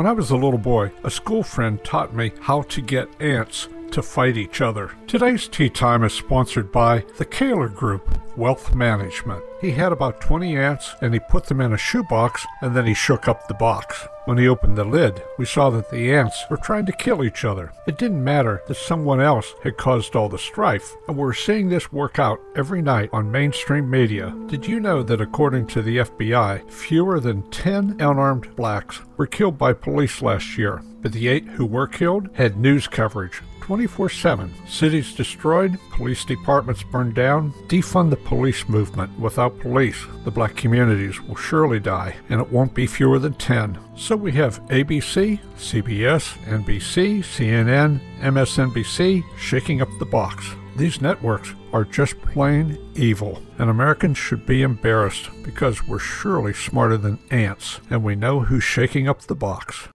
When I was a little boy, a school friend taught me how to get ants to fight each other. Today's tea time is sponsored by the Kaler Group Wealth Management. He had about 20 ants and he put them in a shoebox and then he shook up the box. When he opened the lid, we saw that the ants were trying to kill each other. It didn't matter that someone else had caused all the strife, and we're seeing this work out every night on mainstream media. Did you know that according to the FBI, fewer than 10 unarmed blacks were killed by police last year? But the eight who were killed had news coverage 24 7. Cities destroyed, police departments burned down. Defund the police movement. Without police, the black communities will surely die, and it won't be fewer than 10. So we have ABC, CBS, NBC, CNN, MSNBC shaking up the box. These networks are just plain evil, and Americans should be embarrassed because we're surely smarter than ants, and we know who's shaking up the box.